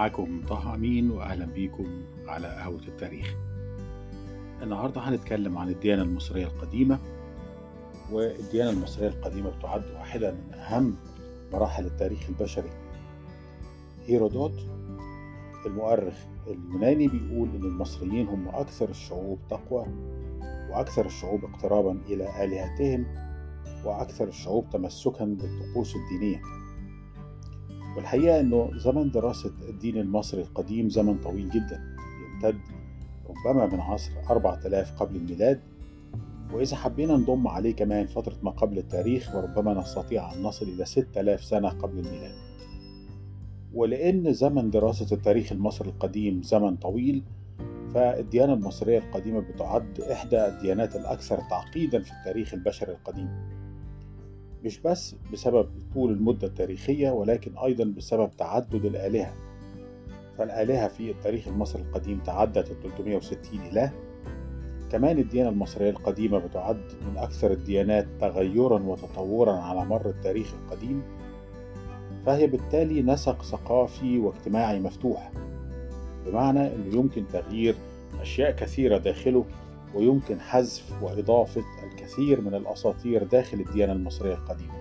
معاكم طه أمين وأهلا بيكم على قهوة التاريخ. النهاردة هنتكلم عن الديانة المصرية القديمة والديانة المصرية القديمة بتعد واحدة من أهم مراحل التاريخ البشري. هيرودوت المؤرخ اليوناني بيقول إن المصريين هم أكثر الشعوب تقوى وأكثر الشعوب اقترابا إلى آلهتهم وأكثر الشعوب تمسكا بالطقوس الدينية. والحقيقة أنه زمن دراسة الدين المصري القديم زمن طويل جدا يمتد ربما من عصر 4000 قبل الميلاد. وإذا حبينا نضم عليه كمان فترة ما قبل التاريخ وربما نستطيع أن نصل إلى 6000 سنة قبل الميلاد. ولأن زمن دراسة التاريخ المصري القديم زمن طويل فالديانة المصرية القديمة بتعد إحدى الديانات الأكثر تعقيدا في التاريخ البشري القديم. مش بس بسبب طول المدة التاريخية ولكن أيضا بسبب تعدد الآلهة. فالآلهة في التاريخ المصري القديم تعدت ال 360 إله. كمان الديانة المصرية القديمة بتعد من أكثر الديانات تغيرا وتطورا على مر التاريخ القديم. فهي بالتالي نسق ثقافي واجتماعي مفتوح. بمعنى أنه يمكن تغيير أشياء كثيرة داخله ويمكن حذف وإضافة الكثير من الأساطير داخل الديانة المصرية القديمة.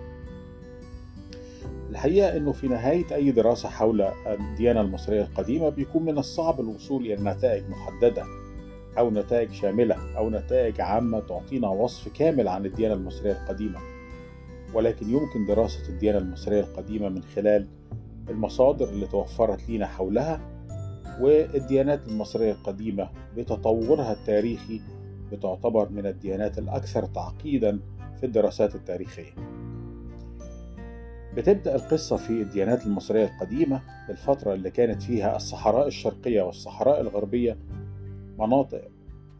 الحقيقة أنه في نهاية أي دراسة حول الديانة المصرية القديمة بيكون من الصعب الوصول إلى نتائج محددة أو نتائج شاملة أو نتائج عامة تعطينا وصف كامل عن الديانة المصرية القديمة. ولكن يمكن دراسة الديانة المصرية القديمة من خلال المصادر اللي توفرت لنا حولها والديانات المصرية القديمة بتطورها التاريخي بتعتبر من الديانات الأكثر تعقيدا في الدراسات التاريخية. بتبدأ القصة في الديانات المصرية القديمة بالفترة اللي كانت فيها الصحراء الشرقية والصحراء الغربية مناطق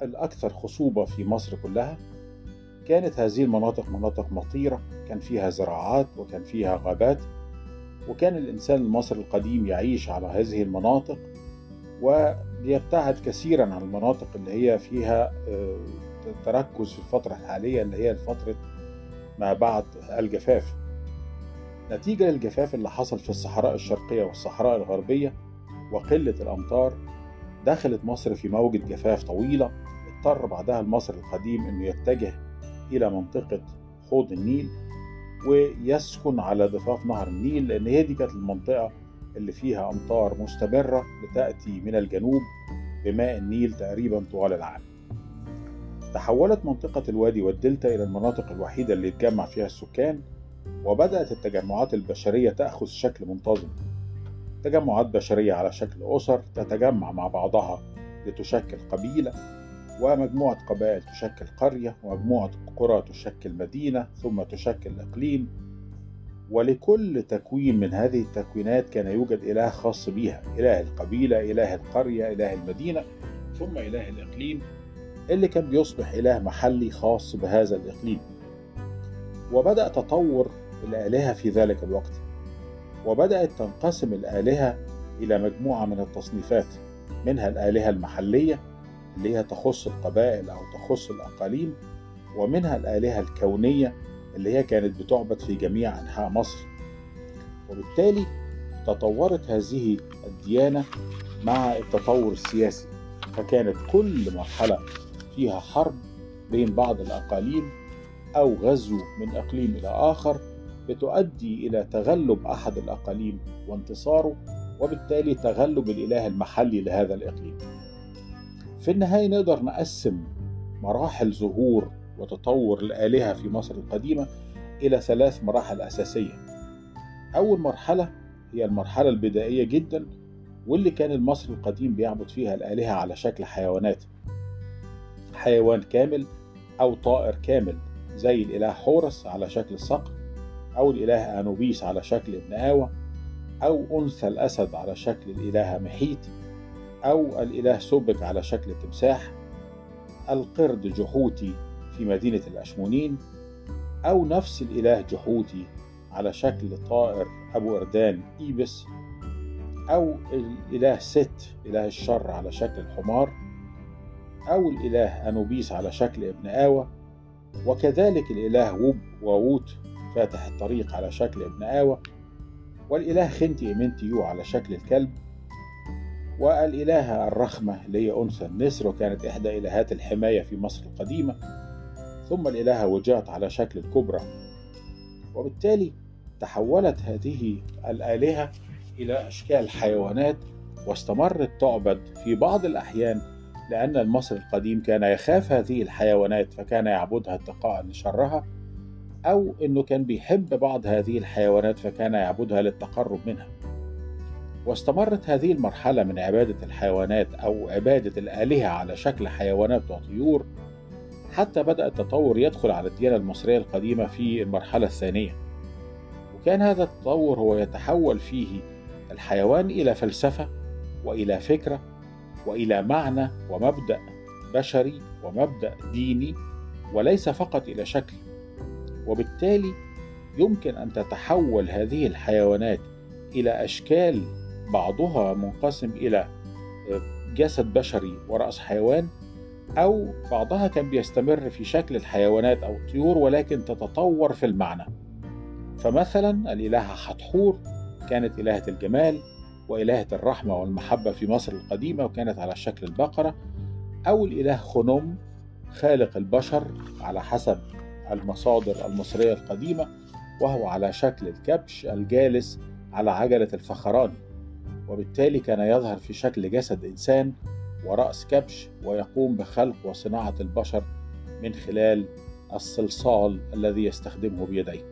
الأكثر خصوبة في مصر كلها. كانت هذه المناطق مناطق مطيرة، كان فيها زراعات وكان فيها غابات، وكان الإنسان المصري القديم يعيش على هذه المناطق ويبتعد كثيرا عن المناطق اللي هي فيها تركز في الفترة الحالية اللي هي فترة ما بعد الجفاف. نتيجة للجفاف اللي حصل في الصحراء الشرقية والصحراء الغربية وقلة الأمطار دخلت مصر في موجة جفاف طويلة. اضطر بعدها المصري القديم إنه يتجه إلى منطقة حوض النيل ويسكن على ضفاف نهر النيل لأن هي دي كانت المنطقة اللي فيها أمطار مستمرة بتأتي من الجنوب بماء النيل تقريبا طوال العام. تحولت منطقة الوادي والدلتا إلى المناطق الوحيدة اللي يتجمع فيها السكان وبدأت التجمعات البشرية تأخذ شكل منتظم. تجمعات بشرية على شكل أسر تتجمع مع بعضها لتشكل قبيلة ومجموعة قبائل تشكل قرية ومجموعة قرى تشكل مدينة ثم تشكل إقليم ولكل تكوين من هذه التكوينات كان يوجد إله خاص بها إله القبيلة إله القرية إله المدينة ثم إله الإقليم اللي كان بيصبح إله محلي خاص بهذا الإقليم. وبدأ تطور الآلهة في ذلك الوقت وبدأت تنقسم الآلهة إلى مجموعة من التصنيفات منها الآلهة المحلية اللي هي تخص القبائل أو تخص الأقاليم ومنها الآلهة الكونية اللي هي كانت بتعبد في جميع أنحاء مصر. وبالتالي تطورت هذه الديانة مع التطور السياسي. فكانت كل مرحلة فيها حرب بين بعض الأقاليم أو غزو من إقليم إلى آخر بتؤدي إلى تغلب أحد الأقاليم وانتصاره وبالتالي تغلب الإله المحلي لهذا الإقليم. في النهاية نقدر نقسم مراحل ظهور وتطور الآلهة في مصر القديمة إلى ثلاث مراحل أساسية. أول مرحلة هي المرحلة البدائية جدا واللي كان المصري القديم بيعبد فيها الآلهة على شكل حيوانات. حيوان كامل أو طائر كامل زي الإله حورس على شكل صقر أو الإله أنوبيس على شكل ابن آوى أو أنثى الأسد على شكل الإله محيط أو الإله سبك على شكل تمساح القرد جحوتي في مدينة الأشمونين أو نفس الإله جحوتي على شكل طائر أبو إردان إيبس أو الإله ست إله الشر على شكل الحمار أو الإله أنوبيس على شكل ابن آوى وكذلك الإله وب ووت فاتح الطريق على شكل ابن آوى والإله خنتي إمنتيو على شكل الكلب والإلهة الرخمة اللي هي أنثى النسر وكانت إحدى إلهات الحماية في مصر القديمة. ثم الإلهة وادجت على شكل الكوبرا. وبالتالي تحولت هذه الآلهة إلى أشكال حيوانات واستمرت تعبد في بعض الأحيان لأن المصري القديم كان يخاف هذه الحيوانات فكان يعبدها اتقاء لشرها أو إنه كان بيحب بعض هذه الحيوانات فكان يعبدها للتقرب منها. واستمرت هذه المرحلة من عبادة الحيوانات أو عبادة الآلهة على شكل حيوانات وطيور حتى بدأ التطور يدخل على الديانة المصرية القديمة في المرحلة الثانية. وكان هذا التطور هو يتحول فيه الحيوان إلى فلسفة وإلى فكرة وإلى معنى ومبدأ بشري ومبدأ ديني وليس فقط إلى شكل. وبالتالي يمكن أن تتحول هذه الحيوانات إلى أشكال بعضها منقسم إلى جسد بشري ورأس حيوان أو بعضها كان بيستمر في شكل الحيوانات أو الطيور ولكن تتطور في المعنى. فمثلا الإلهة حتحور كانت إلهة الجمال وإلهة الرحمة والمحبة في مصر القديمة وكانت على شكل البقرة أو الإله خنوم خالق البشر على حسب المصادر المصرية القديمة وهو على شكل الكبش الجالس على عجلة الفخراني وبالتالي كان يظهر في شكل جسد إنسان ورأس كبش ويقوم بخلق وصناعة البشر من خلال الصلصال الذي يستخدمه بيديه.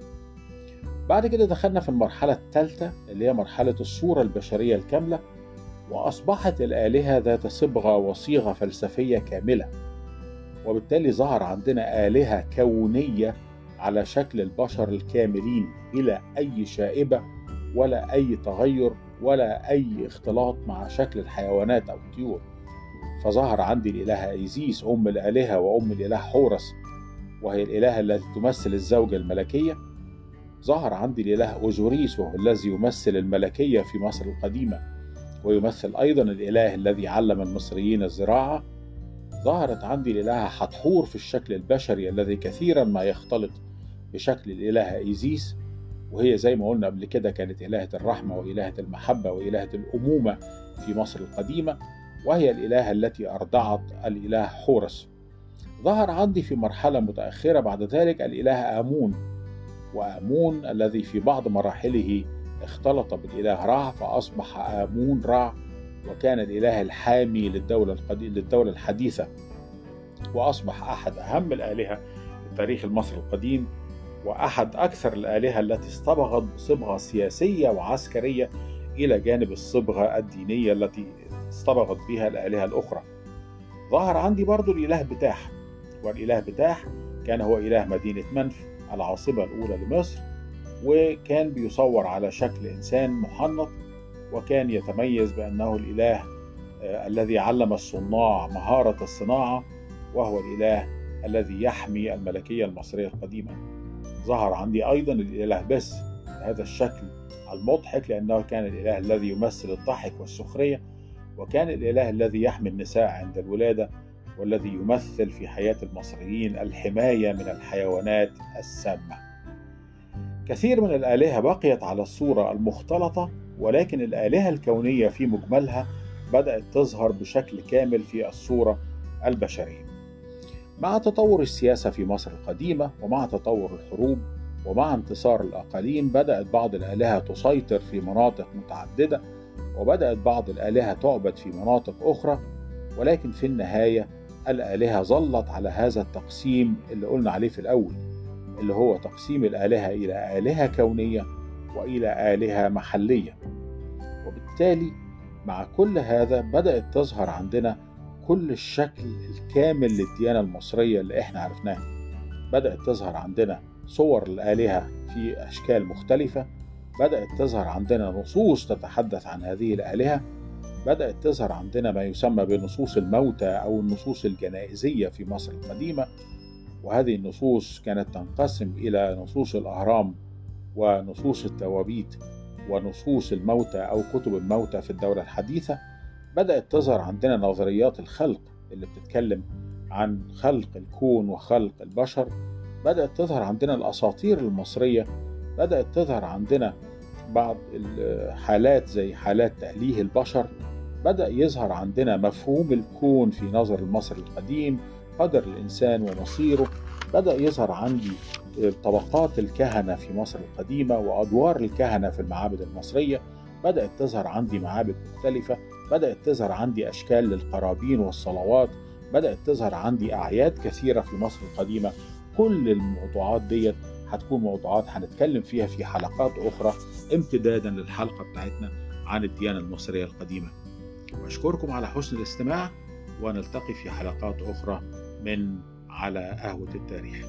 بعد كده دخلنا في المرحلة الثالثة اللي هي مرحلة الصورة البشرية الكاملة وأصبحت الآلهة ذات صبغة وصيغة فلسفية كاملة. وبالتالي ظهر عندنا آلهة كونية على شكل البشر الكاملين بلا أي شائبة ولا أي تغير ولا أي اختلاط مع شكل الحيوانات أو الطيور. فظهر عندي الإلهة إيزيس أم الآلهة وأم الإله حورس وهي الإلهة التي تمثل الزوجة الملكية. ظهر عندي الإله أوزوريس وهو الذي يمثل الملكية في مصر القديمة ويمثل أيضا الإله الذي علم المصريين الزراعة. ظهرت عندي الإلهة حتحور في الشكل البشري الذي كثيرا ما يختلط بشكل الإلهة إيزيس وهي زي ما قلنا قبل كده كانت إلهة الرحمة وإلهة المحبة وإلهة الأمومة في مصر القديمة. وهي الإلهة التي أرضعت الإله حورس. ظهر عندي في مرحلة متأخرة بعد ذلك الإله آمون وآمون الذي في بعض مراحله اختلط بالإله رع فأصبح آمون رع وكان الإله الحامي للدولة, للدولة الحديثة. وأصبح أحد أهم الآلهة في التاريخ المصري القديم وأحد أكثر الآلهة التي اصطبغت بصبغة سياسية وعسكرية إلى جانب الصبغة الدينية التي اصطبغت بها الآلهة الأخرى. ظهر عندي برضو الإله بتاح. والإله بتاح كان هو إله مدينة منف العاصمة الأولى لمصر وكان بيصور على شكل إنسان محنط وكان يتميز بأنه الإله الذي علم الصناع مهارة الصناعة وهو الإله الذي يحمي الملكية المصرية القديمة. ظهر عندي أيضا الإله بس. بهذا الشكل المضحك لأنه كان الإله الذي يمثل الضحك والسخرية وكان الإله الذي يحمي النساء عند الولادة والذي يمثل في حياة المصريين الحماية من الحيوانات السامة. كثير من الآلهة بقيت على الصورة المختلطة ولكن الآلهة الكونية في مجملها بدأت تظهر بشكل كامل في الصورة البشرية. مع تطور السياسة في مصر القديمة ومع تطور الحروب ومع انتصار الأقاليم بدأت بعض الآلهة تسيطر في مناطق متعددة وبدأت بعض الآلهة تعبد في مناطق أخرى ولكن في النهاية الآلهة ظلت على هذا التقسيم اللي قلنا عليه في الأول اللي هو تقسيم الآلهة إلى آلهة كونية وإلى آلهة محلية. وبالتالي مع كل هذا بدأت تظهر عندنا كل الشكل الكامل للديانة المصرية اللي إحنا عرفناها. بدأت تظهر عندنا صور الآلهة في أشكال مختلفة بدأت تظهر عندنا نصوص تتحدث عن هذه الآلهة بدأت تظهر عندنا ما يسمى بنصوص الموتى أو النصوص الجنائزية في مصر القديمة. وهذه النصوص كانت تنقسم إلى نصوص الأهرام ونصوص التوابيت ونصوص الموتى أو كتب الموتى في الدولة الحديثة. بدأت تظهر عندنا نظريات الخلق اللي بتتكلم عن خلق الكون وخلق البشر. بدأت تظهر عندنا الأساطير المصرية بدأت تظهر عندنا بعض الحالات زي حالات تأليه البشر بدأ يظهر عندنا مفهوم الكون في نظر المصري القديم قدر الإنسان ومصيره بدأ يظهر عندي طبقات الكهنة في مصر القديمة وأدوار الكهنة في المعابد المصرية بدأت تظهر عندي معابد مختلفة بدأت تظهر عندي أشكال للقرابين والصلوات بدأت تظهر عندي أعياد كثيرة في مصر القديمة كل الموضوعات ديت هتكون موضوعات هنتكلم فيها في حلقات أخرى امتدادا للحلقة بتاعتنا عن الديانة المصرية القديمة. وأشكركم على حسن الاستماع ونلتقي في حلقات أخرى من على قهوة التاريخ.